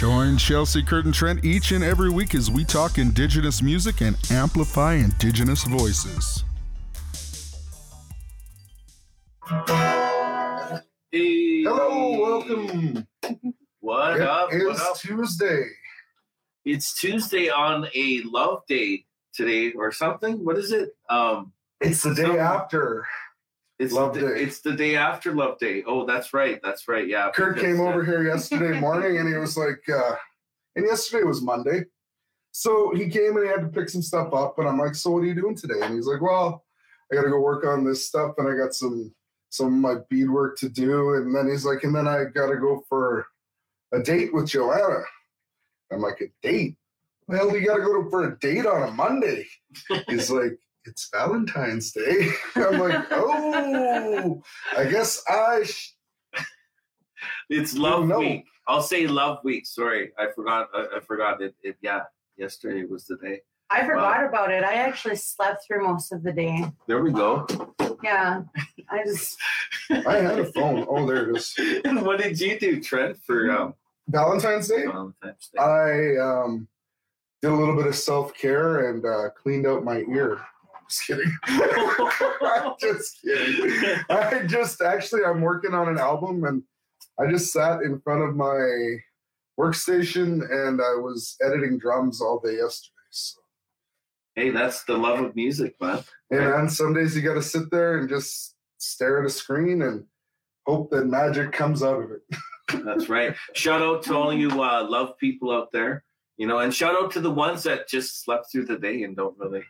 Join Chelsea Curtin Trent each and every week as we talk Indigenous music and amplify Indigenous voices. Hey. Hello, welcome. What It up? It's What up? Tuesday. It's Tuesday on a love day today or something. What is it? Um It's the day Some- after. It's Love the, Day. It's the day after love day. Oh, that's right. That's right. Yeah. Kurt because, came uh, over here yesterday morning and he was like, uh, and yesterday was Monday. So he came and he had to pick some stuff up. And I'm like, so what are you doing today? And he's like, well, I got to go work on this stuff and I got some some of my beadwork to do. And then he's like, and then I got to go for a date with Joanna. I'm like, a date? Well, you got to go for a date on a Monday. He's like, it's Valentine's Day. I'm like, oh, I guess I. Sh- It's love No. week. I'll say love week. Sorry, I forgot. I, I forgot it, it. Yeah, yesterday was the day. I forgot about it. I actually slept through most of the day. There we go. Yeah, I just I had a phone. Oh, there it is. and what did you do, Trent, for um, Valentine's Day. Valentine's Day? I um, did a little bit of self care and uh, cleaned out my ear. Just kidding. I'm just kidding. I just actually I'm working on an album and I just sat in front of my workstation and I was editing drums all day yesterday. So hey, that's the love of music, man. and on some days you got to sit there and just stare at a screen and hope that magic comes out of it. That's right. Shout out to all you uh, love people out there, you know, and shout out to the ones that just slept through the day and don't really.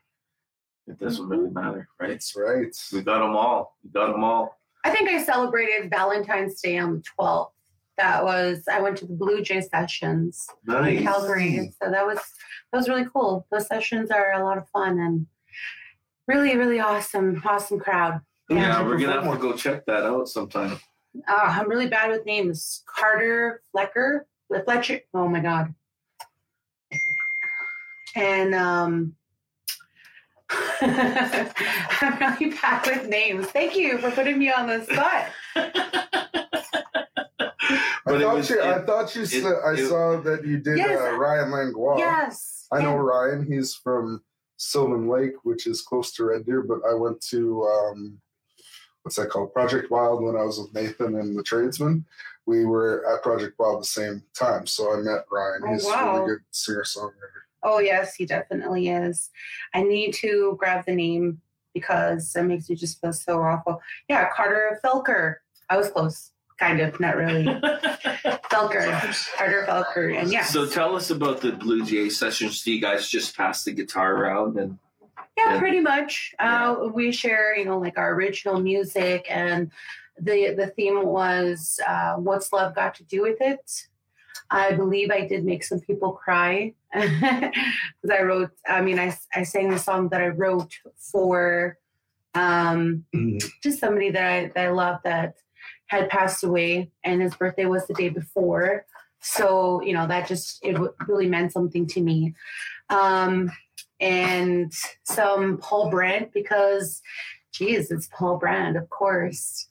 It doesn't really matter, right? That's right. We got them all. We got them all. I think I celebrated Valentine's Day on the 12th. That was I went to the Blue Jay sessions in Calgary. So that was that was really cool. Those sessions are a lot of fun and really, really awesome, awesome crowd. Yeah, we're gonna have to go check that out sometime. Uh, I'm really bad with names. Carter Flecker, Fletcher. Oh my god. And um, I'm really bad with names. Thank you for putting me on the spot. I But it thought was- you. I thought you. said, I it- saw that you did Yes. uh, Ryan Langlois. yes. I know Ryan. He's from Sylvan Lake, which is close to Red Deer. But I went to um, what's that called? Project Wild when I was with Nathan and the tradesman. We were at Project Wild the same time, so I met Ryan. Oh, He's a really good singer songwriter. Oh yes, he definitely is. I need to grab the name because it makes me just feel so awful. Yeah, Carter Felker. I was close. Kind of, not really. Felker. Carter Felker. And yeah. So tell us about the Blue Jay sessions. Do you guys just pass the guitar around and Yeah, Yeah. pretty much. Uh, we share, you know, like our original music, and the the theme was uh, "What's love got to do with it?" I believe I did make some people cry because I wrote. I mean, I I sang the song that I wrote for um, just somebody that I that I love that had passed away, and his birthday was the day before. So you know that just it really meant something to me. Um, and some Paul Brandt because, geez, it's Paul Brandt, of course.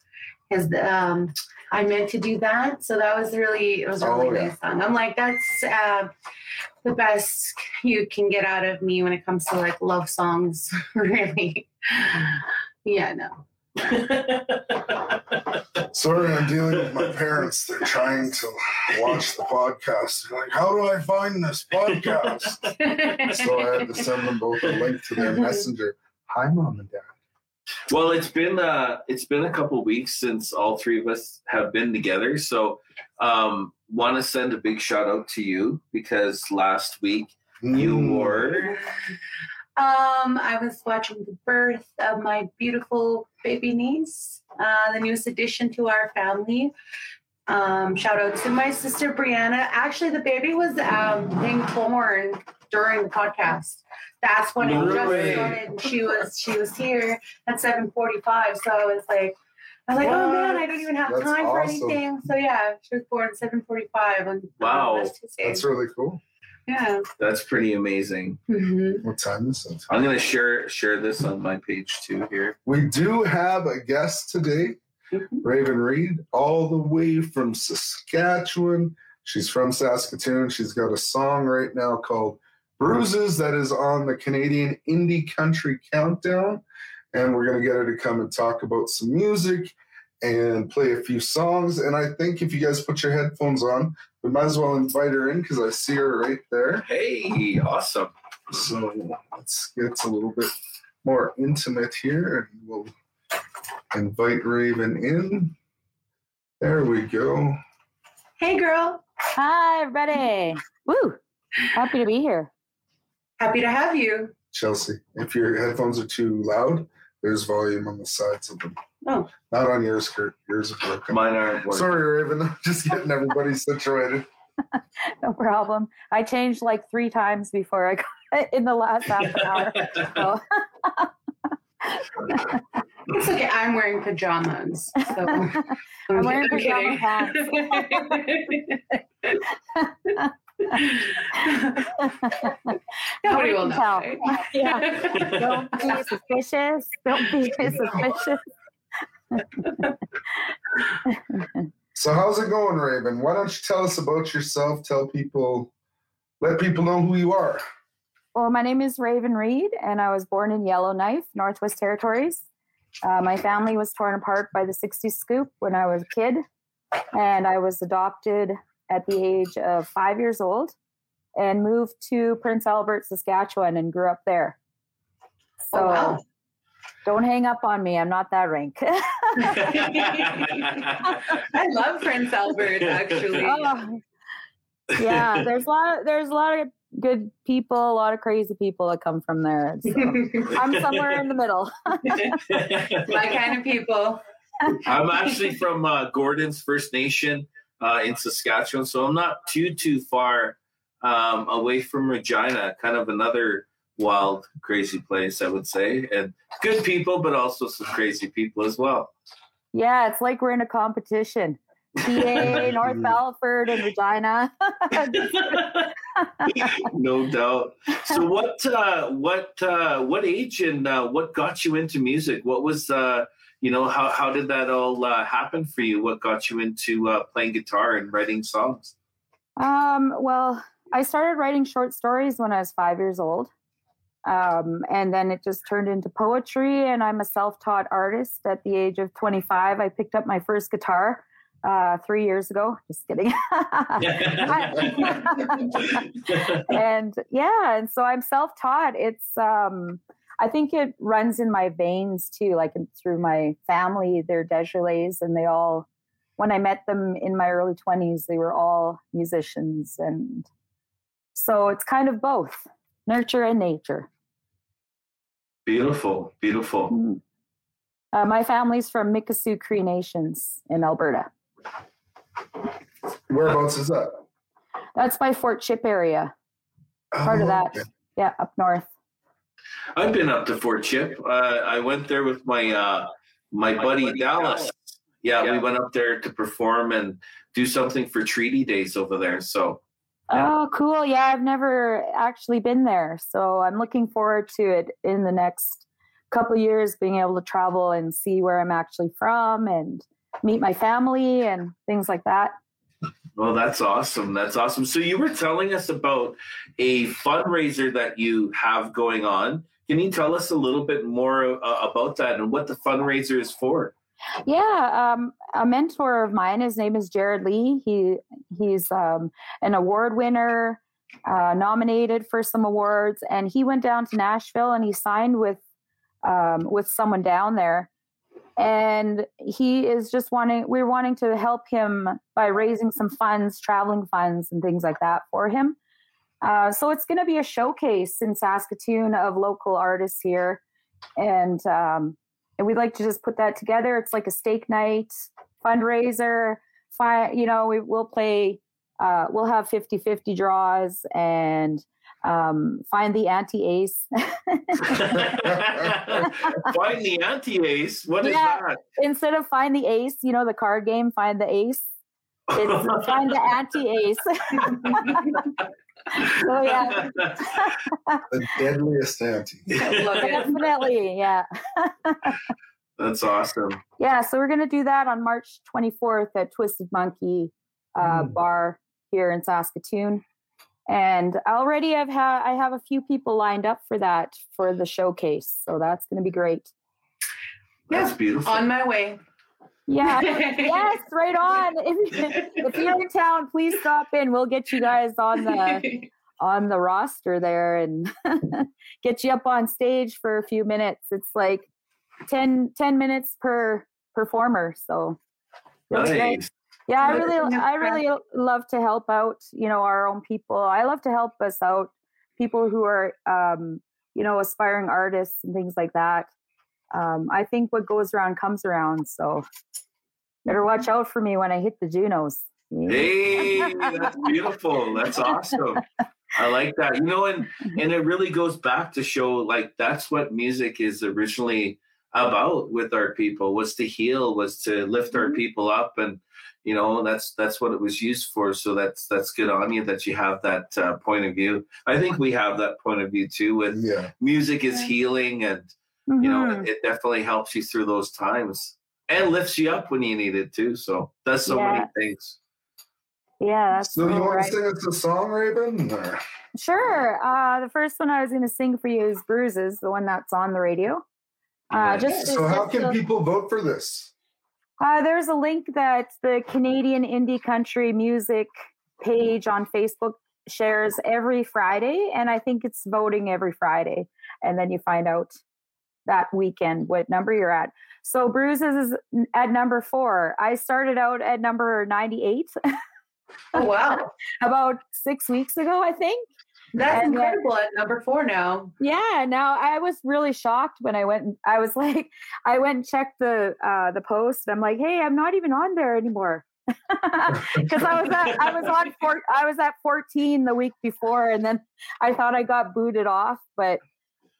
His um, I meant to do that, so that was really it was a really Oh, yeah. nice song. I'm like, that's uh, the best you can get out of me when it comes to like love songs, really. Yeah, no. Sorry, I'm dealing with my parents. They're trying to watch the podcast. They're like, how do I find this podcast? So I had to send them both a link to their messenger. Hi, mom and dad. Well, it's been uh, it's been a couple weeks since all three of us have been together. So, um, want to send a big shout out to you because last week you Mm. were Um, I was watching the birth of my beautiful baby niece, uh, the newest addition to our family. Um, shout out to my sister Brianna. Actually, the baby was um, being born during the podcast. That's when No it just way. started. She was she was here at seven forty five. So I was like, I was like, oh man, I don't even have That's time for awesome. anything. So yeah, she was born seven forty five on Wow. on. That's really cool. yeah. that's pretty amazing. hmm What time is it? I'm gonna share share this on my page too here. We do have a guest today. Raven Reid, all the way from Saskatchewan. She's from Saskatoon. She's got a song right now called Bruises that is on the Canadian Indie Country Countdown. And we're going to get her to come and talk about some music and play a few songs. And I think if you guys put your headphones on, we might as well invite her in because I see her right there. Hey, awesome. So let's get a little bit more intimate here and we'll invite Raven in. There we go. Hey, girl. Hi, everybody. Woo! Happy to be here. Happy to have you. Chelsea, if your headphones are too loud, there's volume on the sides of them. Oh. Not on yours, Kurt. Yours are broken. Mine aren't working. Sorry, Raven. I'm just getting everybody situated. No problem. I changed like three times before I got in the last half an hour. So, It's okay. I'm wearing pajamas. So I'm wearing pajama pants. Nobody Nobody will know. tell. right? Yeah. Don't be suspicious. Don't be suspicious. So, how's it going, Raven? Why don't you tell us about yourself? Tell people, let people know who you are. Well, my name is Raven Reid, and I was born in Yellowknife, Northwest Territories. Uh, my family was torn apart by the 60s scoop when I was a kid, and I was adopted at the age of five years old and moved to Prince Albert, Saskatchewan, and grew up there. So Oh, wow. don't hang up on me. I'm not that rank. I love Prince Albert, actually. Oh, yeah, there's a lot. Of, there's a lot of good people, a lot of crazy people that come from there. So I'm somewhere in the middle. My kind of people. I'm actually from uh, Gordon's First Nation uh, in Saskatchewan, so I'm not too too far um, away from Regina. Kind of another wild, crazy place, I would say, and good people, but also some crazy people as well. Yeah, it's like we're in a competition. PA, North Battleford, and Regina. no doubt. So, what uh, what uh, what age and uh, what got you into music? What was uh, you know how how did that all uh, happen for you? What got you into uh, playing guitar and writing songs? um, well, I started writing short stories when I was five years old. Um, and then it just turned into poetry, and I'm a self taught artist. At the age of 25, I picked up my first guitar uh, three years ago. Just kidding. and yeah, and so I'm self-taught. It's um I think it runs in my veins too, like through my family. They're Desjardins, and they all. When I met them in my early 20s, they were all musicians, and so it's kind of both nurture and nature. beautiful, beautiful. Mm. Uh, my family's from Mikisew Cree Nations in Alberta. Whereabouts is that? That's by Fort Chip area, part of Oh, that. okay. Yeah, up north. I've been up to Fort Chip. Uh, I went there with my uh, my, buddy, Dallas. Yeah, we went up there to perform and do something for Treaty Days over there. So Yeah. Oh, cool. Yeah, I've never actually been there. So I'm looking forward to it in the next couple of years, being able to travel and see where I'm actually from and meet my family and things like that. Well, that's awesome. That's awesome. So you were telling us about a fundraiser that you have going on. Can you tell us a little bit more uh, about that and what the fundraiser is for? Yeah, um, a mentor of mine. His name is Jared Lee. He he's um, an award winner, uh, nominated for some awards, and he went down to Nashville and he signed with um, with someone down there. And he is just wanting. We're wanting to help him by raising some funds, traveling funds, and things like that for him. Uh, so it's going to be a showcase in Saskatoon of local artists here, and um, and we'd like to just put that together. It's like a steak night fundraiser. Fi- you know, we will play. Uh, we'll have 50-50 draws and um, find the anti ace. Find the anti ace. What is Yeah. that? Instead of find the ace, you know, the card game, find the ace. It's find the anti ace. so yeah, The deadliest ante. Love definitely, yeah, That's awesome. yeah. So we're gonna do that on March 24th at Twisted Monkey uh, Mm. Bar here in Saskatoon. And already I've had I have a few people lined up for that for the showcase. So that's going to be great. That's beautiful. On my way. Yeah. yes, right on. If, if you're in town, please stop in. We'll get you guys on the on the roster there and get you up on stage for a few minutes. It's like 10, 10 minutes per performer. So nice. Yeah, I really I really love to help out, you know, our own people. I love to help us out, people who are um, you know, aspiring artists and things like that. Um, I think what goes around comes around. So better watch out for me when I hit the Junos. Hey, that's beautiful. That's awesome. I like that. You know, and and it really goes back to show like that's what music is originally about with our people was to heal, was to lift our people up and you know that's that's what it was used for so that's that's good on you that you have that uh, point of view i think we have that point of view too with Yeah. music is healing and you know it, it definitely helps you through those times and lifts you up when you need it too so that's so many things Yeah, that's So you so want right. to sing us a song, Raven? Or? Sure. Uh, the first one I was going to sing for you is "Bruises," the one that's on the radio. Uh, just So how can a- people vote for this? Uh, there's a link that the Canadian Indie Country Music page on Facebook shares every Friday, and I think it's voting every Friday, and then you find out that weekend what number you're at. So Bruises is at number four. I started out at number 98 Oh wow. about six weeks ago, I think. That's And, incredible at number four now. Yeah, now I was really shocked when I went. I was like, I went and checked the uh, the post. I'm like, hey, I'm not even on there anymore because I was at I was on four, I was at 14 the week before, and then I thought I got booted off, but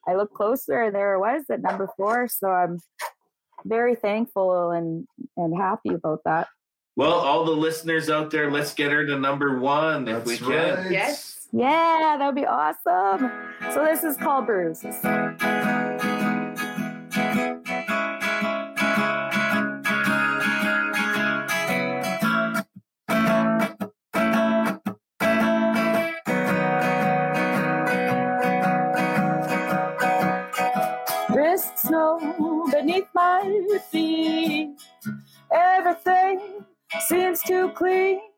I looked closer and there it was at number four. So I'm very thankful and and happy about that. well all the listeners out there let's get her to number one if we That's can. Yes. Yeah, that would be awesome. So this is called Bruises. Drift snow beneath my feet. Everything seems too clean.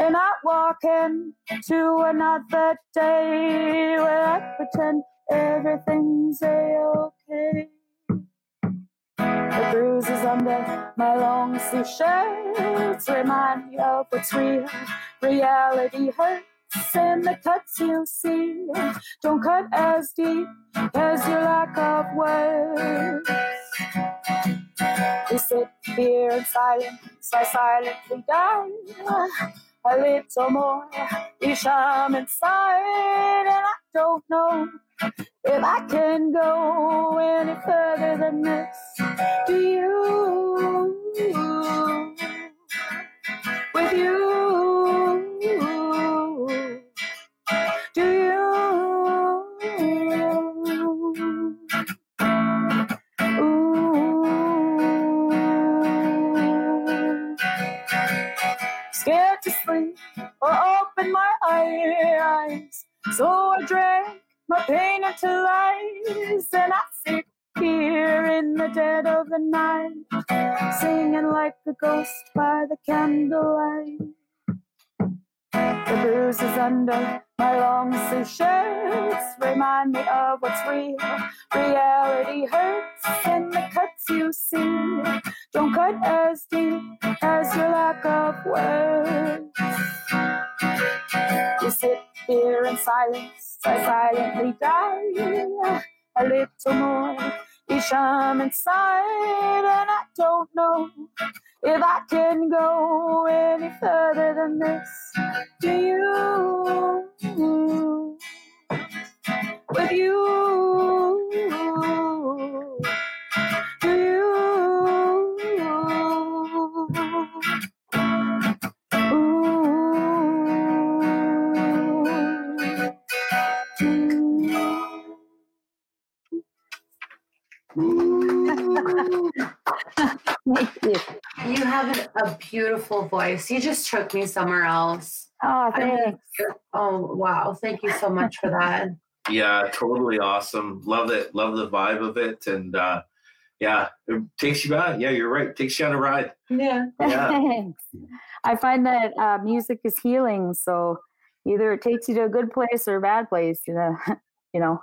And I walk into another day where I pretend everything's a-okay. The bruises under my long sleeve shirts remind me of what's real. Reality hurts, and the cuts you see don't cut as deep as your lack of words. We sit here in silence, I silently die. A little more, each I'm inside, and I don't know if I can go any further than this. Do you? With you? My pain into lies and I sit here in the dead of the night, singing like a ghost by the candlelight. The bruises under my long sleeve shirts remind me of what's real. Reality hurts, and the cuts you see don't cut as deep as your lack of words. You sit here in silence, I silently die. A little more, each I'm inside, and I don't know if I can go any further than this. Do you? With you? Thank you. You have a beautiful voice. You just took me somewhere else. Oh, I mean, thanks. oh wow! Thank you so much for that. Yeah, totally awesome. Love it. Love the vibe of it. And uh, yeah, it takes you out. Yeah, you're right. Takes you on a ride. Yeah. Yeah. Thanks. I find that uh, music is healing. So either it takes you to a good place or a bad place. You know, you know.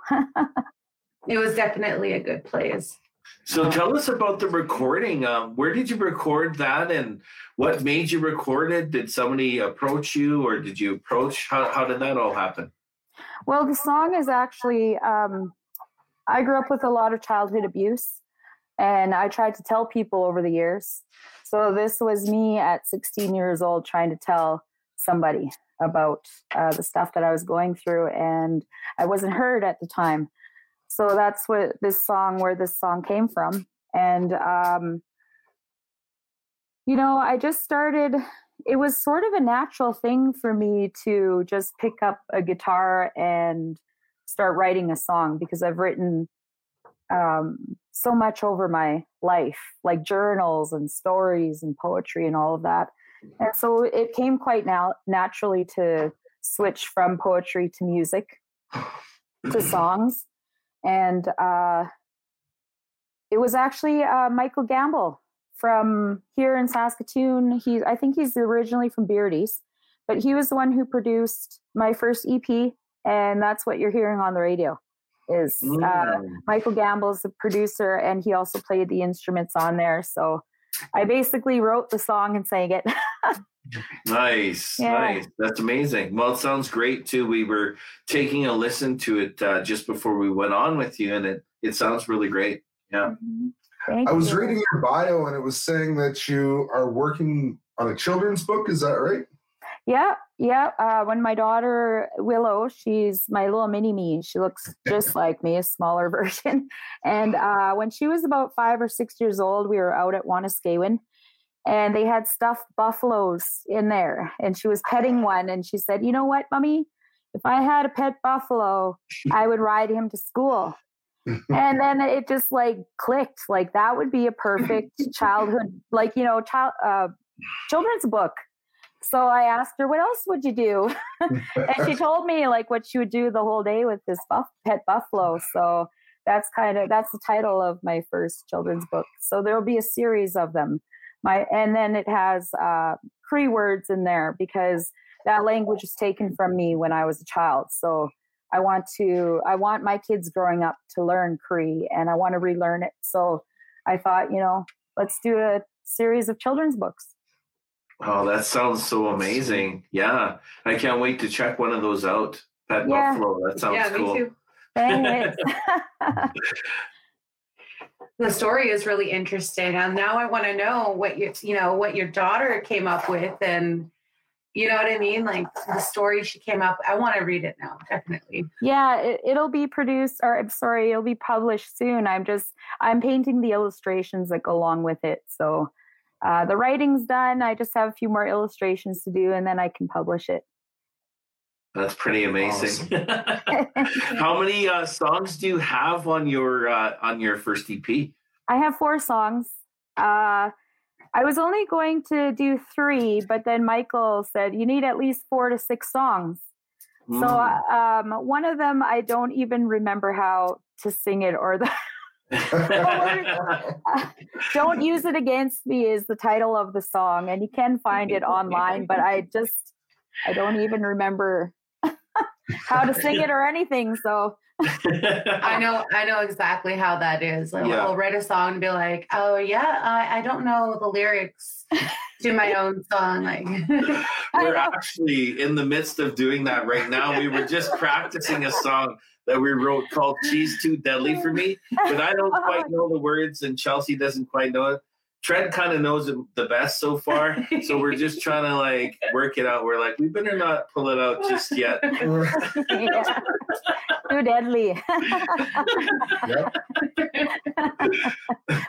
It was definitely a good place. So tell us about the recording. Um, where did you record that, and what made you record it? Did somebody approach you, or did you approach? How how did that all happen? Well, the song is actually, um, I grew up with a lot of childhood abuse, and I tried to tell people over the years. So this was me at 16 years old trying to tell somebody about uh, the stuff that I was going through, and I wasn't heard at the time. So that's what this song, where this song came from, and um, you know, I just started it was sort of a natural thing for me to just pick up a guitar and start writing a song because I've written um, so much over my life, like journals and stories and poetry and all of that. And so it came quite now naturally to switch from poetry to music to songs. And uh, it was actually uh, Michael Gamble from here in Saskatoon. He, I think he's originally from Beardy's, but he was the one who produced my first EP, and that's what you're hearing on the radio. Is uh, Mm. Michael Gamble's the producer, and he also played the instruments on there. So I basically wrote the song and sang it. Nice, Yeah. nice. That's amazing. Well, it sounds great too. We were taking a listen to it uh, just before we went on with you, and it it sounds really great. Yeah. Thank I was you. reading your bio and it was saying that you are working on a children's book. Is that right? Yeah, yeah. Uh, when my daughter Willow, she's my little mini me. She looks just like me, a smaller version. And uh, when she was about five or six years old, we were out at Wanuskewin, and they had stuffed buffaloes in there. And she was petting one, and she said, "You know what, mummy? If I had a pet buffalo, I would ride him to school." and then it just like clicked. Like that would be a perfect childhood, like you know, child uh, children's book. So I asked her, "What else would you do?" and she told me like what she would do the whole day with this buff- pet buffalo. So that's kind of that's the title of my first children's book. So there will be a series of them. My and then it has uh, Cree words in there because that language was taken from me when I was a child. So I want to I want my kids growing up to learn Cree and I want to relearn it. So I thought, you know, let's do a series of children's books. Oh, that sounds so amazing. Yeah, I can't wait to check one of those out. Pet Yeah. Buffalo. That sounds yeah, cool. me too. The story is really interesting, and now I want to know what you you know what your daughter came up with, and you know what I mean, like the story she came up. I want to read it now, definitely. yeah, it, it'll be produced or I'm sorry, it'll be published soon. I'm just I'm painting the illustrations that go along with it. So uh, the writing's done. I just have a few more illustrations to do and then I can publish it. That's pretty amazing. How many uh, songs do you have on your uh, on your first EP? I have four songs. Uh, I was only going to do three, but then Michael said you need at least four to six songs. So Mm. um, one of them I don't even remember how to sing it or the don't use it against me is the title of the song and you can find it online but i just i don't even remember how to sing it or anything so I know, I know exactly how that is. Like, Yeah. I'll write a song and be like, "Oh yeah, I, I don't know the lyrics to my own song." Like, We're actually in the midst of doing that right now. We were just practicing a song that we wrote called She's Too Deadly for Me, but I don't quite know the words and Chelsea doesn't quite know it. Trent kind of knows it the best so far. So we're just trying to like work it out. We're like, we better not pull it out just yet. yeah. Too deadly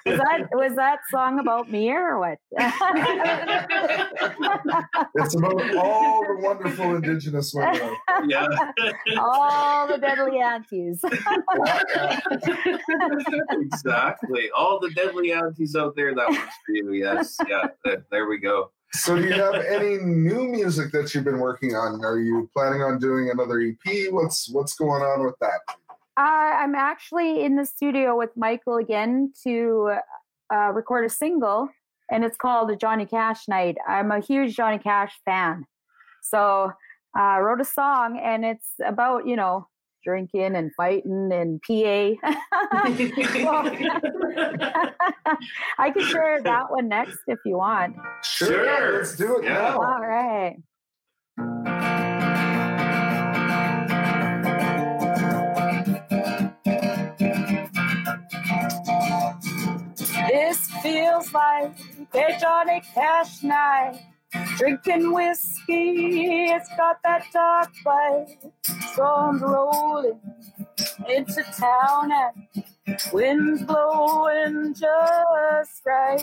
was that was that song about me or what It's about all the wonderful Indigenous women. Yeah. all the deadly aunties exactly. All the deadly aunties out there, that one's for you. Yes. Yeah. There, there we go. So, do you have any new music that you've been working on? Are you planning on doing another EP? What's what's going on with that? Uh, I'm actually in the studio with Michael again to uh, record a single, and it's called a Johnny Cash Night. I'm a huge Johnny Cash fan, so I uh, wrote a song, and it's about you know drinking and fighting and PA. I can share that one next if you want. Sure, sure. let's do it yeah. now. All right. This feels like a Johnny Cash night. Drinking whiskey, it's got that dark bite. Storms rolling into town and winds blowing just right.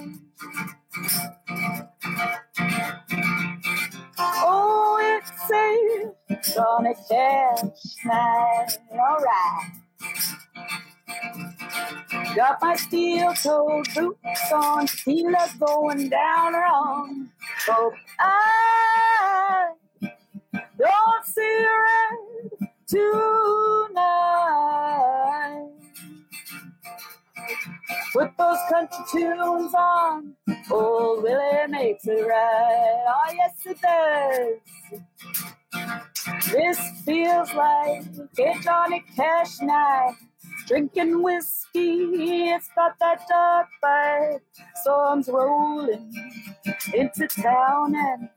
Oh, it's a Johnny Cash night, alright. Got my steel-toed boots on, tequila going down wrong. Oh, Hope I don't see red tonight. Put those country tunes on, old Willie makes it right. Oh yes, it does. This feels like a Johnny Cash night. Drinking whiskey, it's got that dark bite. Storms rolling into town and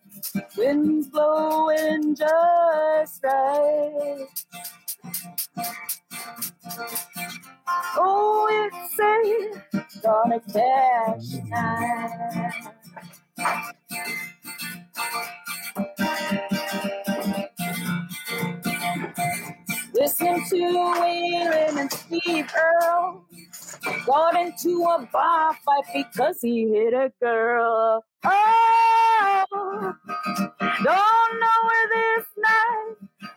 winds blowing just right. Oh, it's a Johnny Cash night. Listen to Waylon and Steve Earle. Got into a bar fight because he hit a girl. Oh, don't know where this night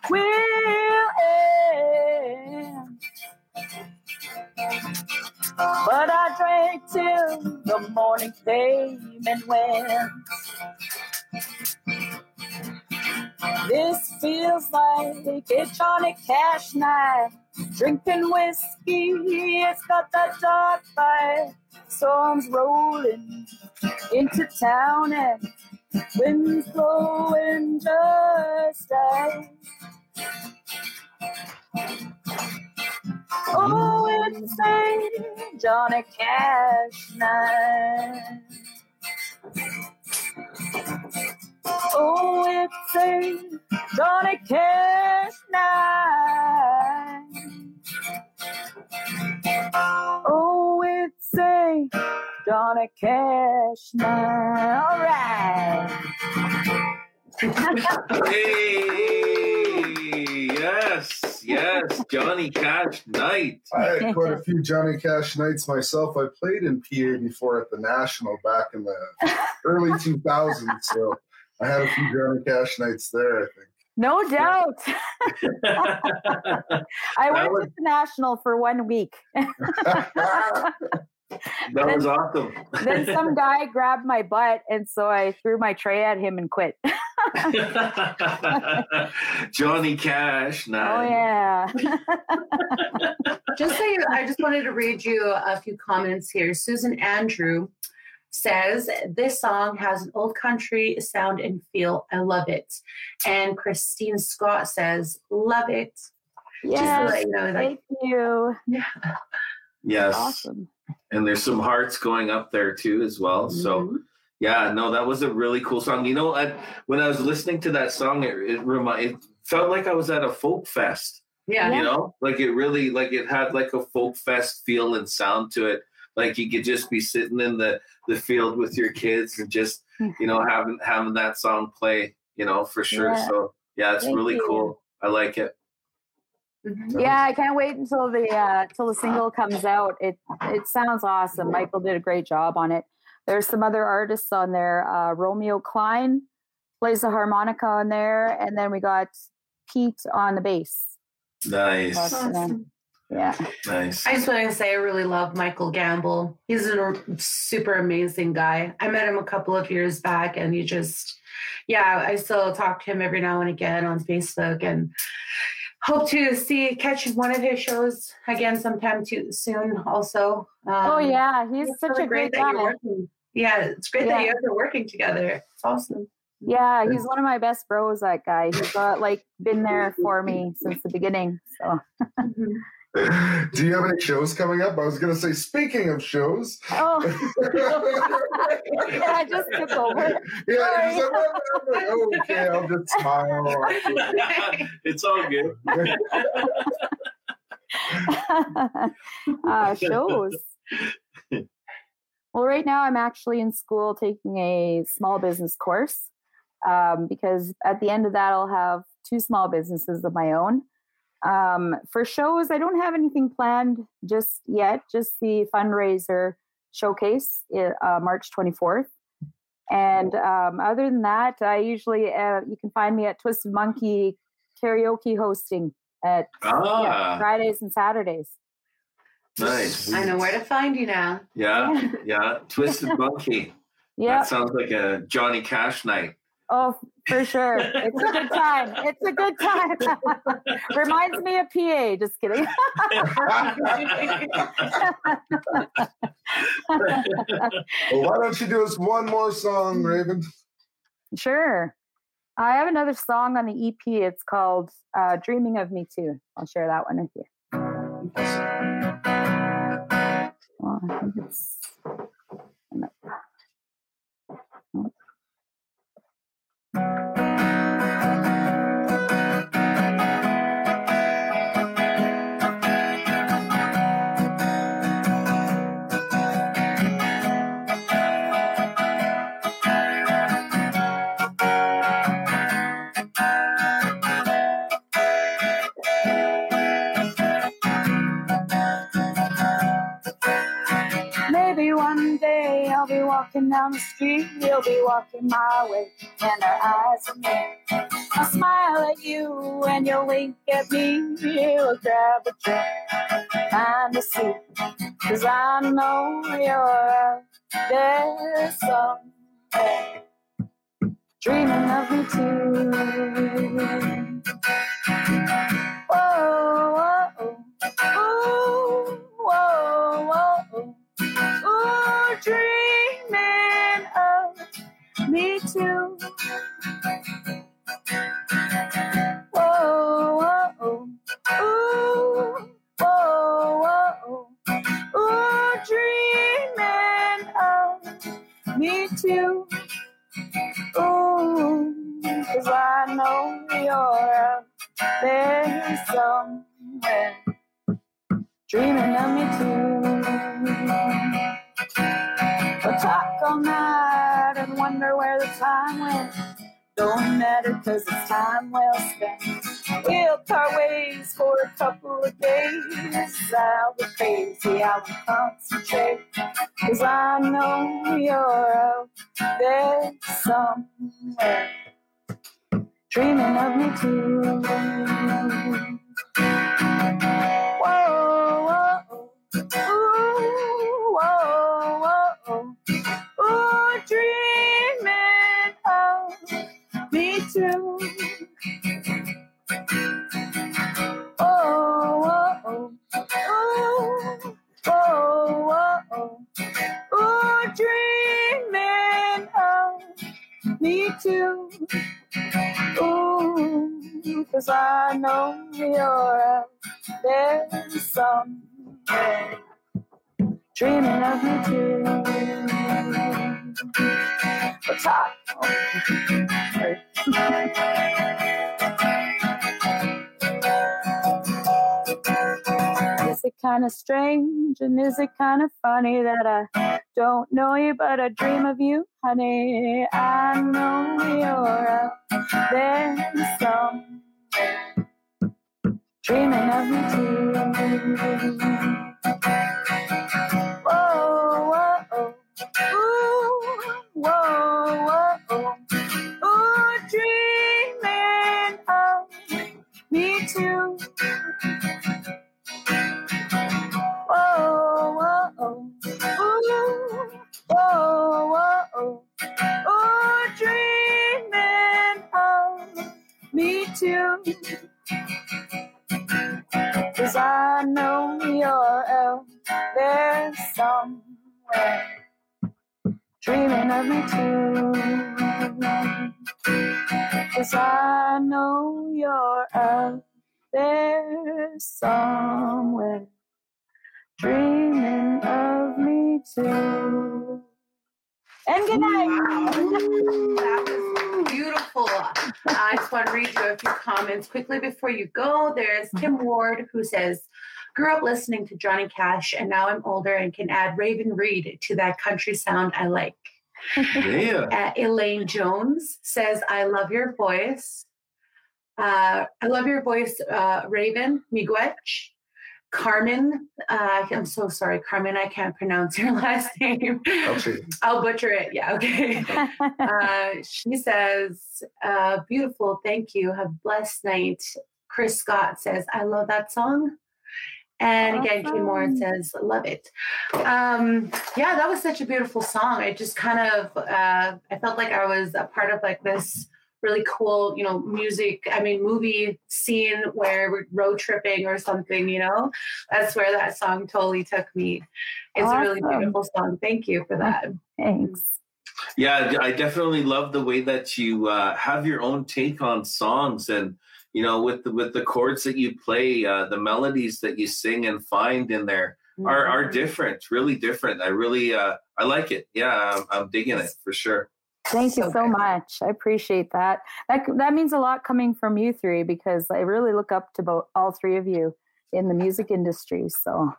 will end. But I drank till the morning came and went. This feels like a Johnny Cash night. Drinking whiskey, it's got that dark bite. Storms rolling into town and winds blowing just right. Oh, it's a Johnny Cash night. Oh, it's a Johnny Cash night. Oh, it's a Johnny Cash night. All right. hey, yes, yes, Johnny Cash night. I had quite a few Johnny Cash nights myself. I played in PA before at the National back in the early 2000s. So I had a few Johnny Cash nights there, I think. No doubt. I went was... to the National for one week. that then, was awesome. then some guy grabbed my butt, and so I threw my tray at him and quit. Johnny Cash. Oh, nice. Oh yeah. just so you, I just wanted to read you a few comments here. Susan Andrew says this song has an old country sound and feel. I love it. And Christine Scott says, love it. Yes, you know, like, thank you. Yeah. Yes. Awesome. And there's some hearts going up there too as well. Mm-hmm. So yeah, no, that was a really cool song. You know, I, when I was listening to that song, it it, remi- it felt like I was at a folk fest. Yeah. You know, like it really, like it had like a folk fest feel and sound to it. Like you could just be sitting in the the field with your kids and just you know having having that song play. You know, for sure. Yeah. So yeah, it's Thank really you. cool. I like it. Mm-hmm. Yeah, I can't wait until the uh till the single comes out. It it sounds awesome. Michael did a great job on it. There's some other artists on there. Uh, Romeo Klein plays the harmonica on there, and then we got Pete on the bass. Nice. Awesome. Yeah. Nice. I just want to say I really love Michael Gamble. He's a super amazing guy. I met him a couple of years back and he just, yeah, I still talk to him every now and again on Facebook and hope to see, catch one of his shows again sometime too soon also. Um, oh, yeah. He's such really a great that guy. Yeah, it's great that you guys are working together. It's awesome. Yeah, he's one of my best bros, that guy. He's got like been there for me since the beginning. So Do you have any shows coming up? I was going to say, speaking of shows. oh yeah, I just took over. Yeah, he's like, "Well, well, well, okay, I'll just smile. it's all good. uh, shows. Well, right now I'm actually in school taking a small business course um, because at the end of that I'll have two small businesses of my own. Um, for shows, I don't have anything planned just yet. Just the fundraiser showcase uh, March 24th. And um, other than that, I usually uh, you can find me at Twisted Monkey karaoke hosting at yeah, Ah, Fridays and Saturdays. nice. I know where to find you now. Yeah, yeah. Twisted Monkey. Yeah. That sounds like a Johnny Cash night. Oh, for sure. It's a good time. It's a good time. Reminds me of PA. Just kidding. Well, why don't you do us one more song, Raven? sure. I have another song on the EP. It's called uh, Dreaming of Me Too. I'll share that one with you. Well, I think it's. Maybe one day I'll be walking down the street, you'll be walking my way, and our eyes. I'll smile at you and you'll wink at me. You'll grab a drink, find a seat, cause I know you're there somewhere, dreaming of me too. Whoa, whoa, whoa, whoa. Dreaming of me too. Somewhere dreaming of me too. We'll talk all night and wonder where the time went. Don't matter cause it's time well spent. We'll part ways for a couple of days. I'll be crazy, I will concentrate. Cause I know you're out there somewhere. Dreaming of me too. I know you're out there somewhere, dreaming of me too. But. Sorry. Is it kind of strange and is it kind of funny that I don't know you, but I dream of you, honey? I know you're out there somewhere, dreaming of me too. Whoa, whoa, ooh, I know you're out there somewhere dreaming of me too. Cause I know you're out there somewhere dreaming of me too. And good night. Beautiful. I just want to read you a few comments quickly before you go. There's Kim Ward who says, Grew up listening to Johnny Cash, and now I'm older and can add Raven Reid to that country sound I like. Yeah. Uh, Elaine Jones says, I love your voice. Uh, I love your voice, uh, Raven Miguech. Carmen, uh, I'm so sorry, Carmen, I can't pronounce your last name. I'll. I'll butcher it. Yeah, okay. uh, she says, uh, beautiful, thank you. Have a blessed night. Chris Scott says, I love that song. And again, Kim Moore says, love it. Um, yeah, that was such a beautiful song. I just kind of, uh, I felt like I was a part of like this really cool, you know, music, I mean, movie scene where we're road tripping or something, you know? That's where that song totally took me. It's a really beautiful song. Thank you for that. Thanks. Yeah, I definitely love the way that you uh, have your own take on songs, and you know, with the with the chords that you play, uh, the melodies that you sing and find in there are are Mm-hmm. different, really different. I really uh, I like it. Yeah, I'm, I'm digging it for sure. Thank you So so good. much. I appreciate that. That that means a lot coming from you three because I really look up to both all three of you in the music industry. So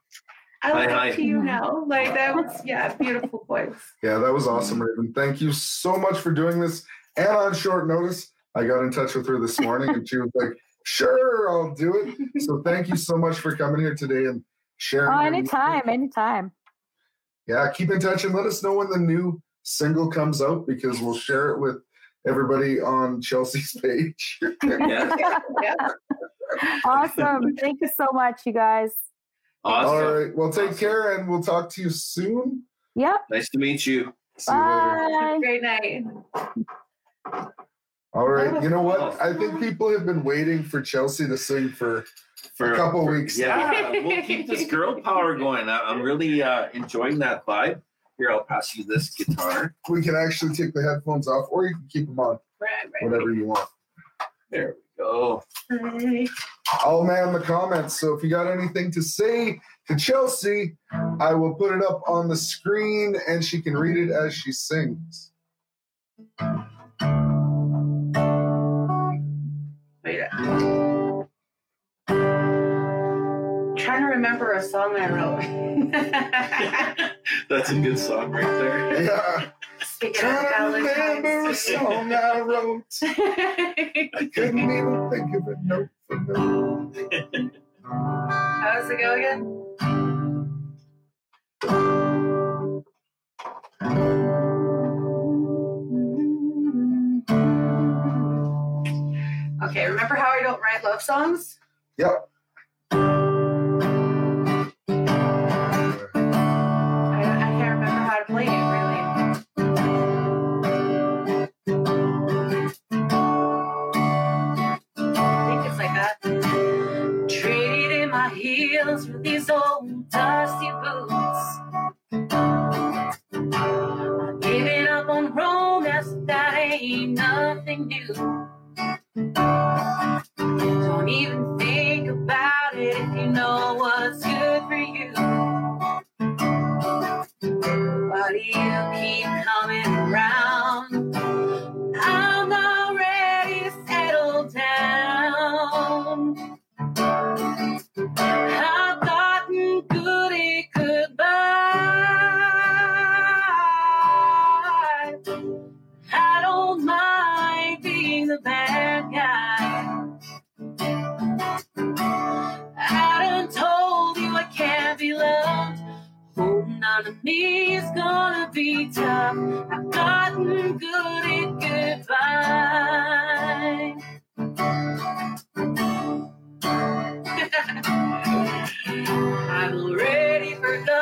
I look Hi, hi. up to you now. Like that was yeah, beautiful voice. Yeah, that was awesome, Raven. Thank you so much for doing this. And on short notice, I got in touch with her this morning and she was like, sure, I'll do it. So thank you so much for coming here today and sharing. oh, your- anytime, anytime. Yeah, keep in touch and let us know when the new single comes out because we'll share it with everybody on Chelsea's page. Yeah, Yeah. Awesome. Thank you so much, you guys. awesome. All right. Well, take Awesome. care and we'll talk to you soon. Yep. Nice to meet you. See you later. Bye. Great night. All right. You know what? I think people have been waiting for Chelsea to sing for For a couple weeks. Yeah, we'll keep this girl power going. I- I'm really uh, enjoying that vibe. Here, I'll pass you this guitar. We can actually take the headphones off or you can keep them on, Right, right. whatever you want. There we go. right. I'll man the comments. So if you got anything to say to Chelsea, I will put it up on the screen and she can read it as she sings. Wait. Trying to remember a song I wrote. That's a good song right there. Yeah. Speaking of Trying to remember a song I wrote. I couldn't even think of a note for note. How does it go again? Okay, remember how I don't write love songs? Yep.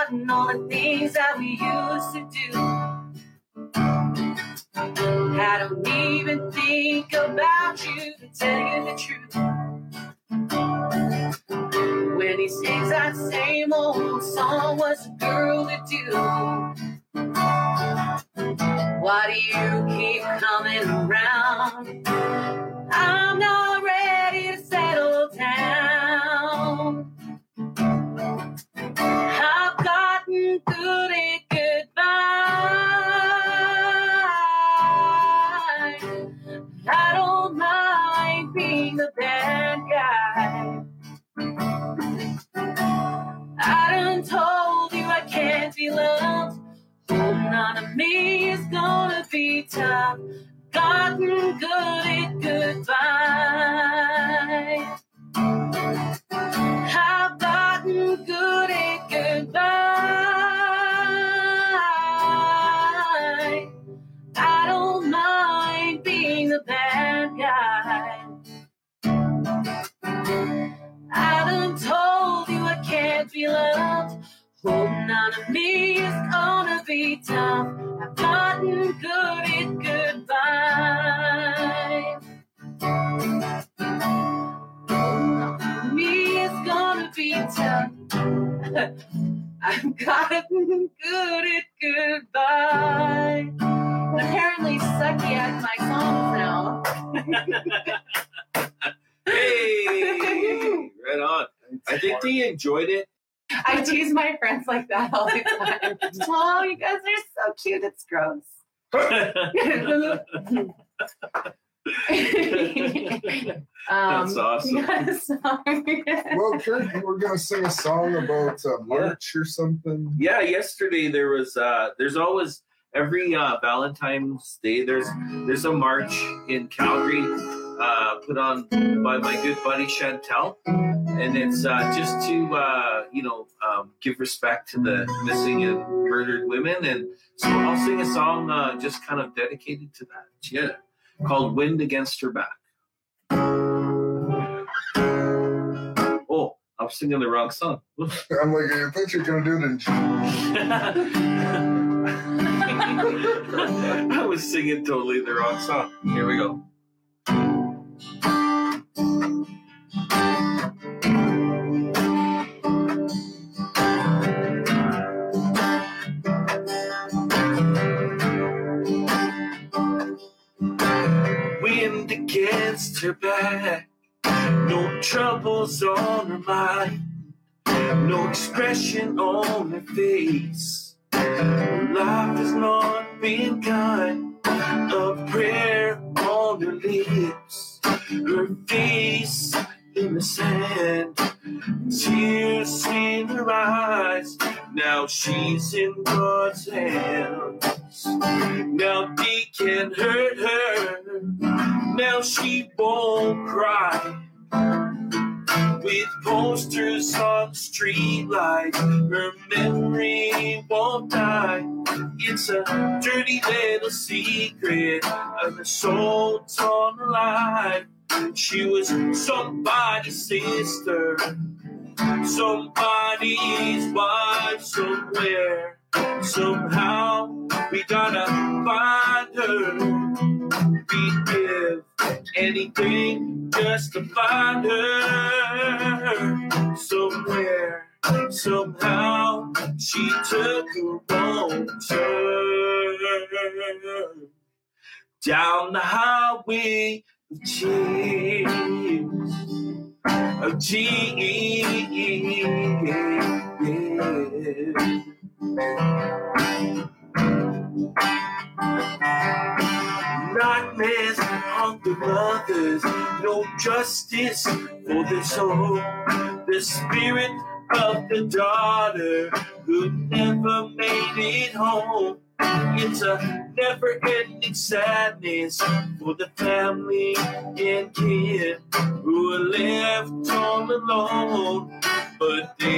Forgotten all the things that we used to do. I don't even think about you to tell you the truth. When he sings that same old song, what's a girl to do? Why do you keep coming around? I'm At goodbye. I've gotten good at goodbye. Apparently, Sucky has my songs now. Hey, right on. I think they enjoyed it. I tease my friends like that all the time. oh, you guys are so cute. It's gross. um, That's awesome. Well, Kurt, you were gonna sing a song about uh, March or something. yeah, yesterday there was uh there's always every uh Valentine's Day there's there's a march in Calgary uh put on by my good buddy Chantel and it's uh just to uh you know um give respect to the missing and murdered women and so I'll sing a song uh just kind of dedicated to that. Yeah. Called mm-hmm. Wind Against Her Back. Oh, I'm singing the wrong song. I'm like, I thought you were gonna do it in I was singing totally the wrong song. Here we go. Her back, no troubles on her mind, no expression on her face. Life has not been kind. A prayer on her lips, her face in the sand, tears in her eyes. Now she's in God's Somehow she took a wrong turn down the highway of tears, of tears. Nightmares the brothers, no justice for the soul. The spirit of the daughter who never made it home. It's a never ending sadness for the family and kid who are left all alone. But they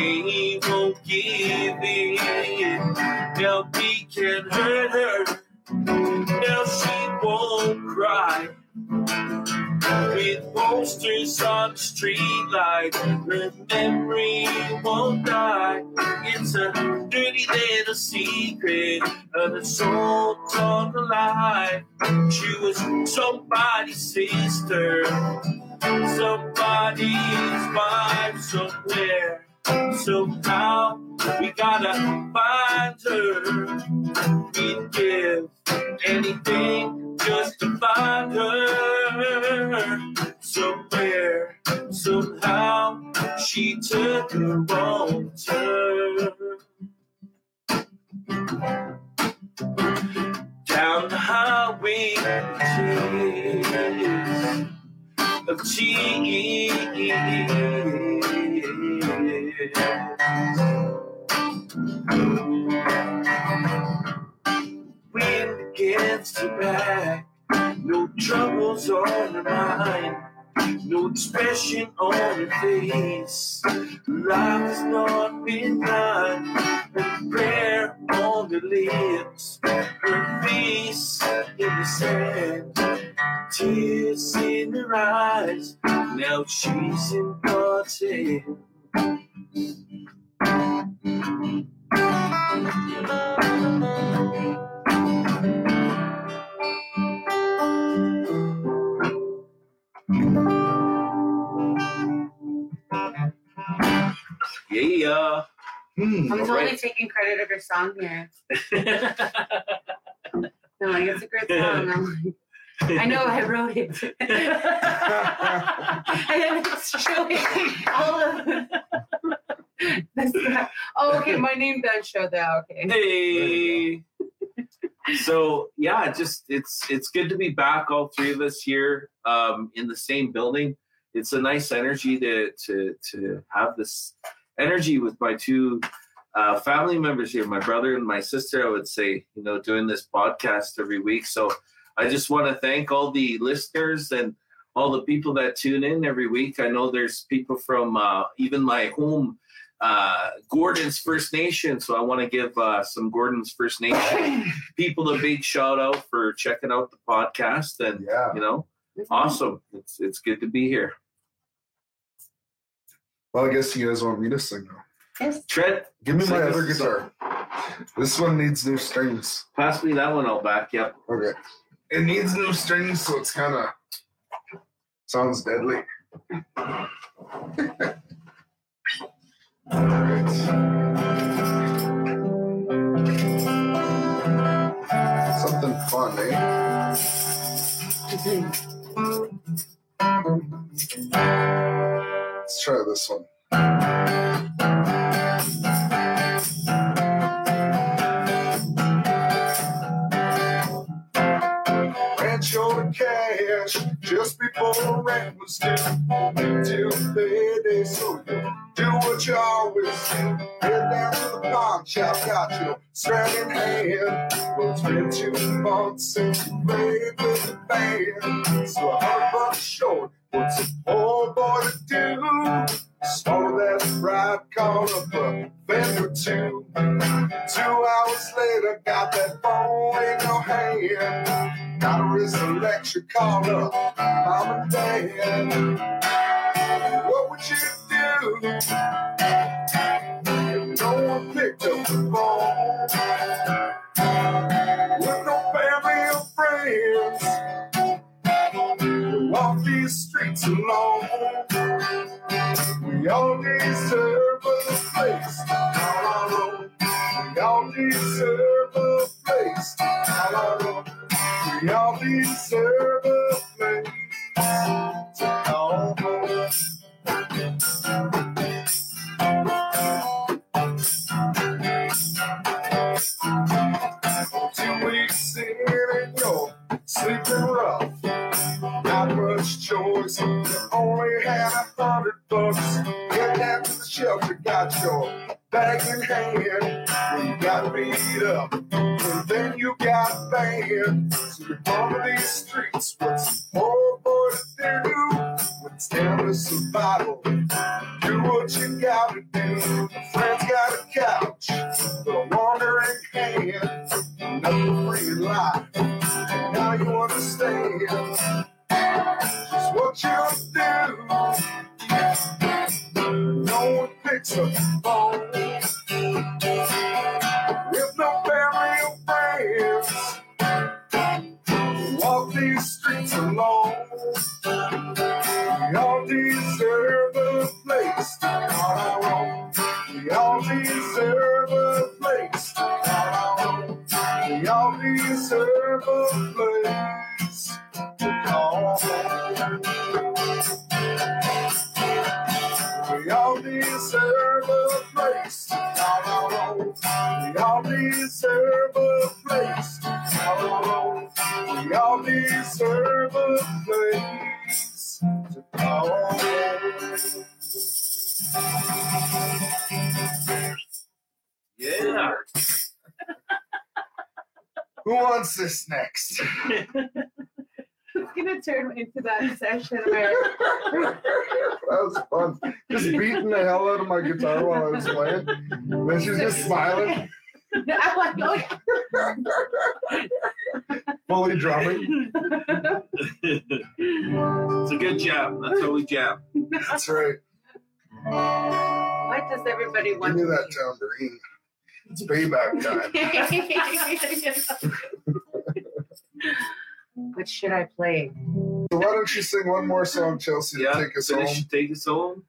Yeah. Hmm. I'm totally right. taking credit of your song here. No, like it's a great song. I'm like, I know I wrote it. and then it's showing all of this stuff. Oh, okay. My name does show that. Okay. hey. So yeah, just it's it's good to be back, all three of us here um, in the same building. It's a nice energy to to to have this energy with my two uh, family members here, my brother and my sister. I would say, you know, doing this podcast every week. So I just want to thank all the listeners and all the people that tune in every week. I know there's people from uh, even my home, uh, Gordon's First Nation. So I want to give uh, some Gordon's First Nation people a big shout out for checking out the podcast. And Yeah. you know, awesome. It's it's good to be here. Well, I guess you guys want me to sing now. Yes. Trent, Give me my other a guitar. This one needs new strings. pass me that one. I'll back you up. Okay. It needs new strings, so it's kind of sounds deadly. All right. Something fun, eh? This one. Rancho to cash just before rent was due. Call up. Mom and your bag in hand. You got beat up, and then you got banned. So you're on these streets. What's poor boy to do when it's down to survival? Do what you gotta do. Friend's got a couch, a wandering hand. Nothing free life. Now you understand just what you streets alone. With Who wants this next? It's gonna turn into that session where that was fun. Just beating the hell out of my guitar while I was playing. Then she's just smiling, I'm like, oh yeah. fully drumming. it's a good jam. That's how we jam. That's right. Why does everybody Give want me to that tambourine. It's payback time. what should I play? So why don't you sing one more song, Chelsea, to take us Finish, home? take us home.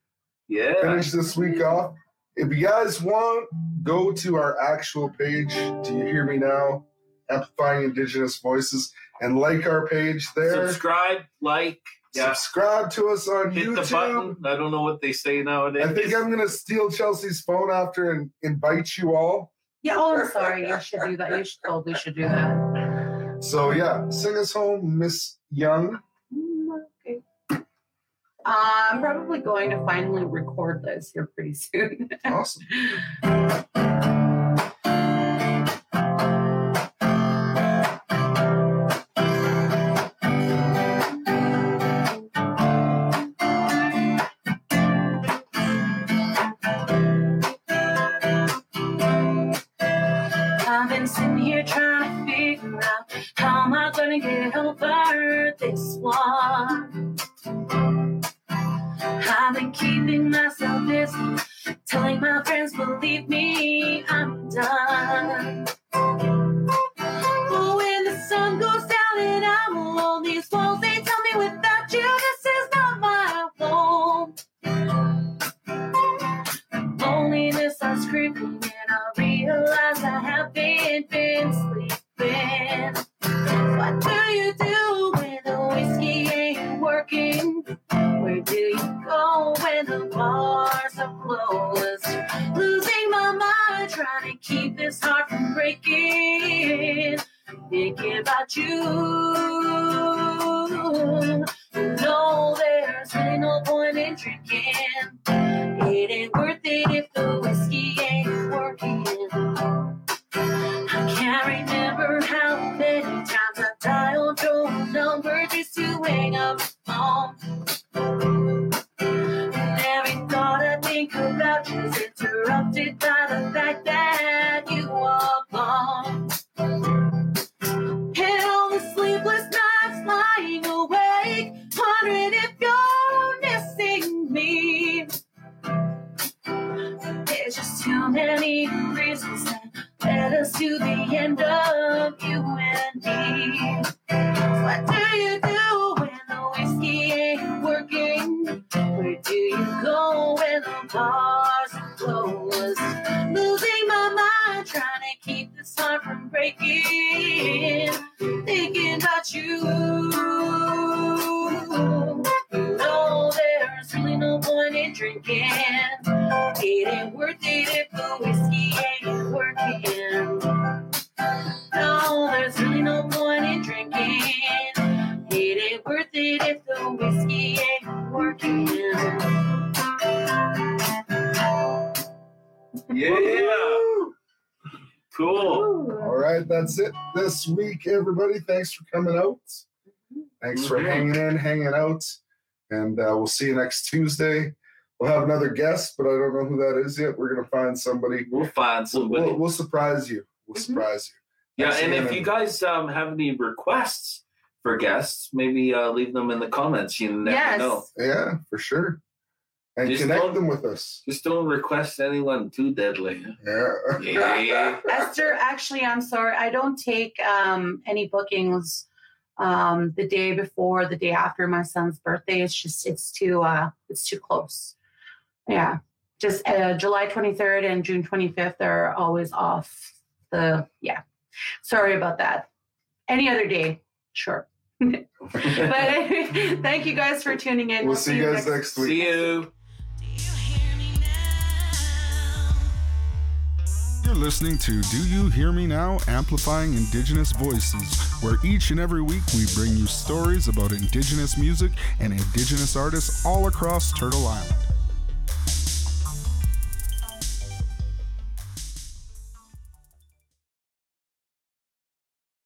Yeah. Finish this week off. If you guys want, go to our actual page. Do you hear me now? Amplifying Indigenous Voices, and like our page there. Subscribe, like, yeah. Subscribe to us on Hit the YouTube. button. I don't know what they say nowadays. I think I'm gonna steal Chelsea's phone after and invite you all. Yeah, oh, I'm sorry. You should do that. You should totally should do that. So yeah, sing us home, Miss Young. Mm, Okay. Uh, I'm probably going to finally record this here pretty soon. Awesome. that's it this week, everybody. Thanks for coming out. Thanks for Mhm. hanging in, hanging out, and uh, we'll see you next Tuesday. We'll have another guest, but I don't know who that is yet. We're gonna find somebody. We'll find We'll, somebody. we'll, we'll surprise you. We'll Mhm. surprise you. yeah, and if you guys um, have any requests for guests, maybe uh, leave them in the comments. You never Yes. know. Yeah, for sure. And Just connect don't- them with us. Just don't request anyone too deadly. Yeah. Yeah. Esther, actually, I'm sorry. I don't take um, any bookings um, the day before, the day after my son's birthday. It's just it's too uh, it's too close. Yeah, just uh, July 23rd and June 25th are always off. The yeah, sorry about that. Any other day, sure. but thank you guys for tuning in. We'll see you guys next week. See you. You're listening to Do You Hear Me Now? Amplifying Indigenous Voices, where each and every week we bring you stories about Indigenous music and Indigenous artists all across Turtle Island.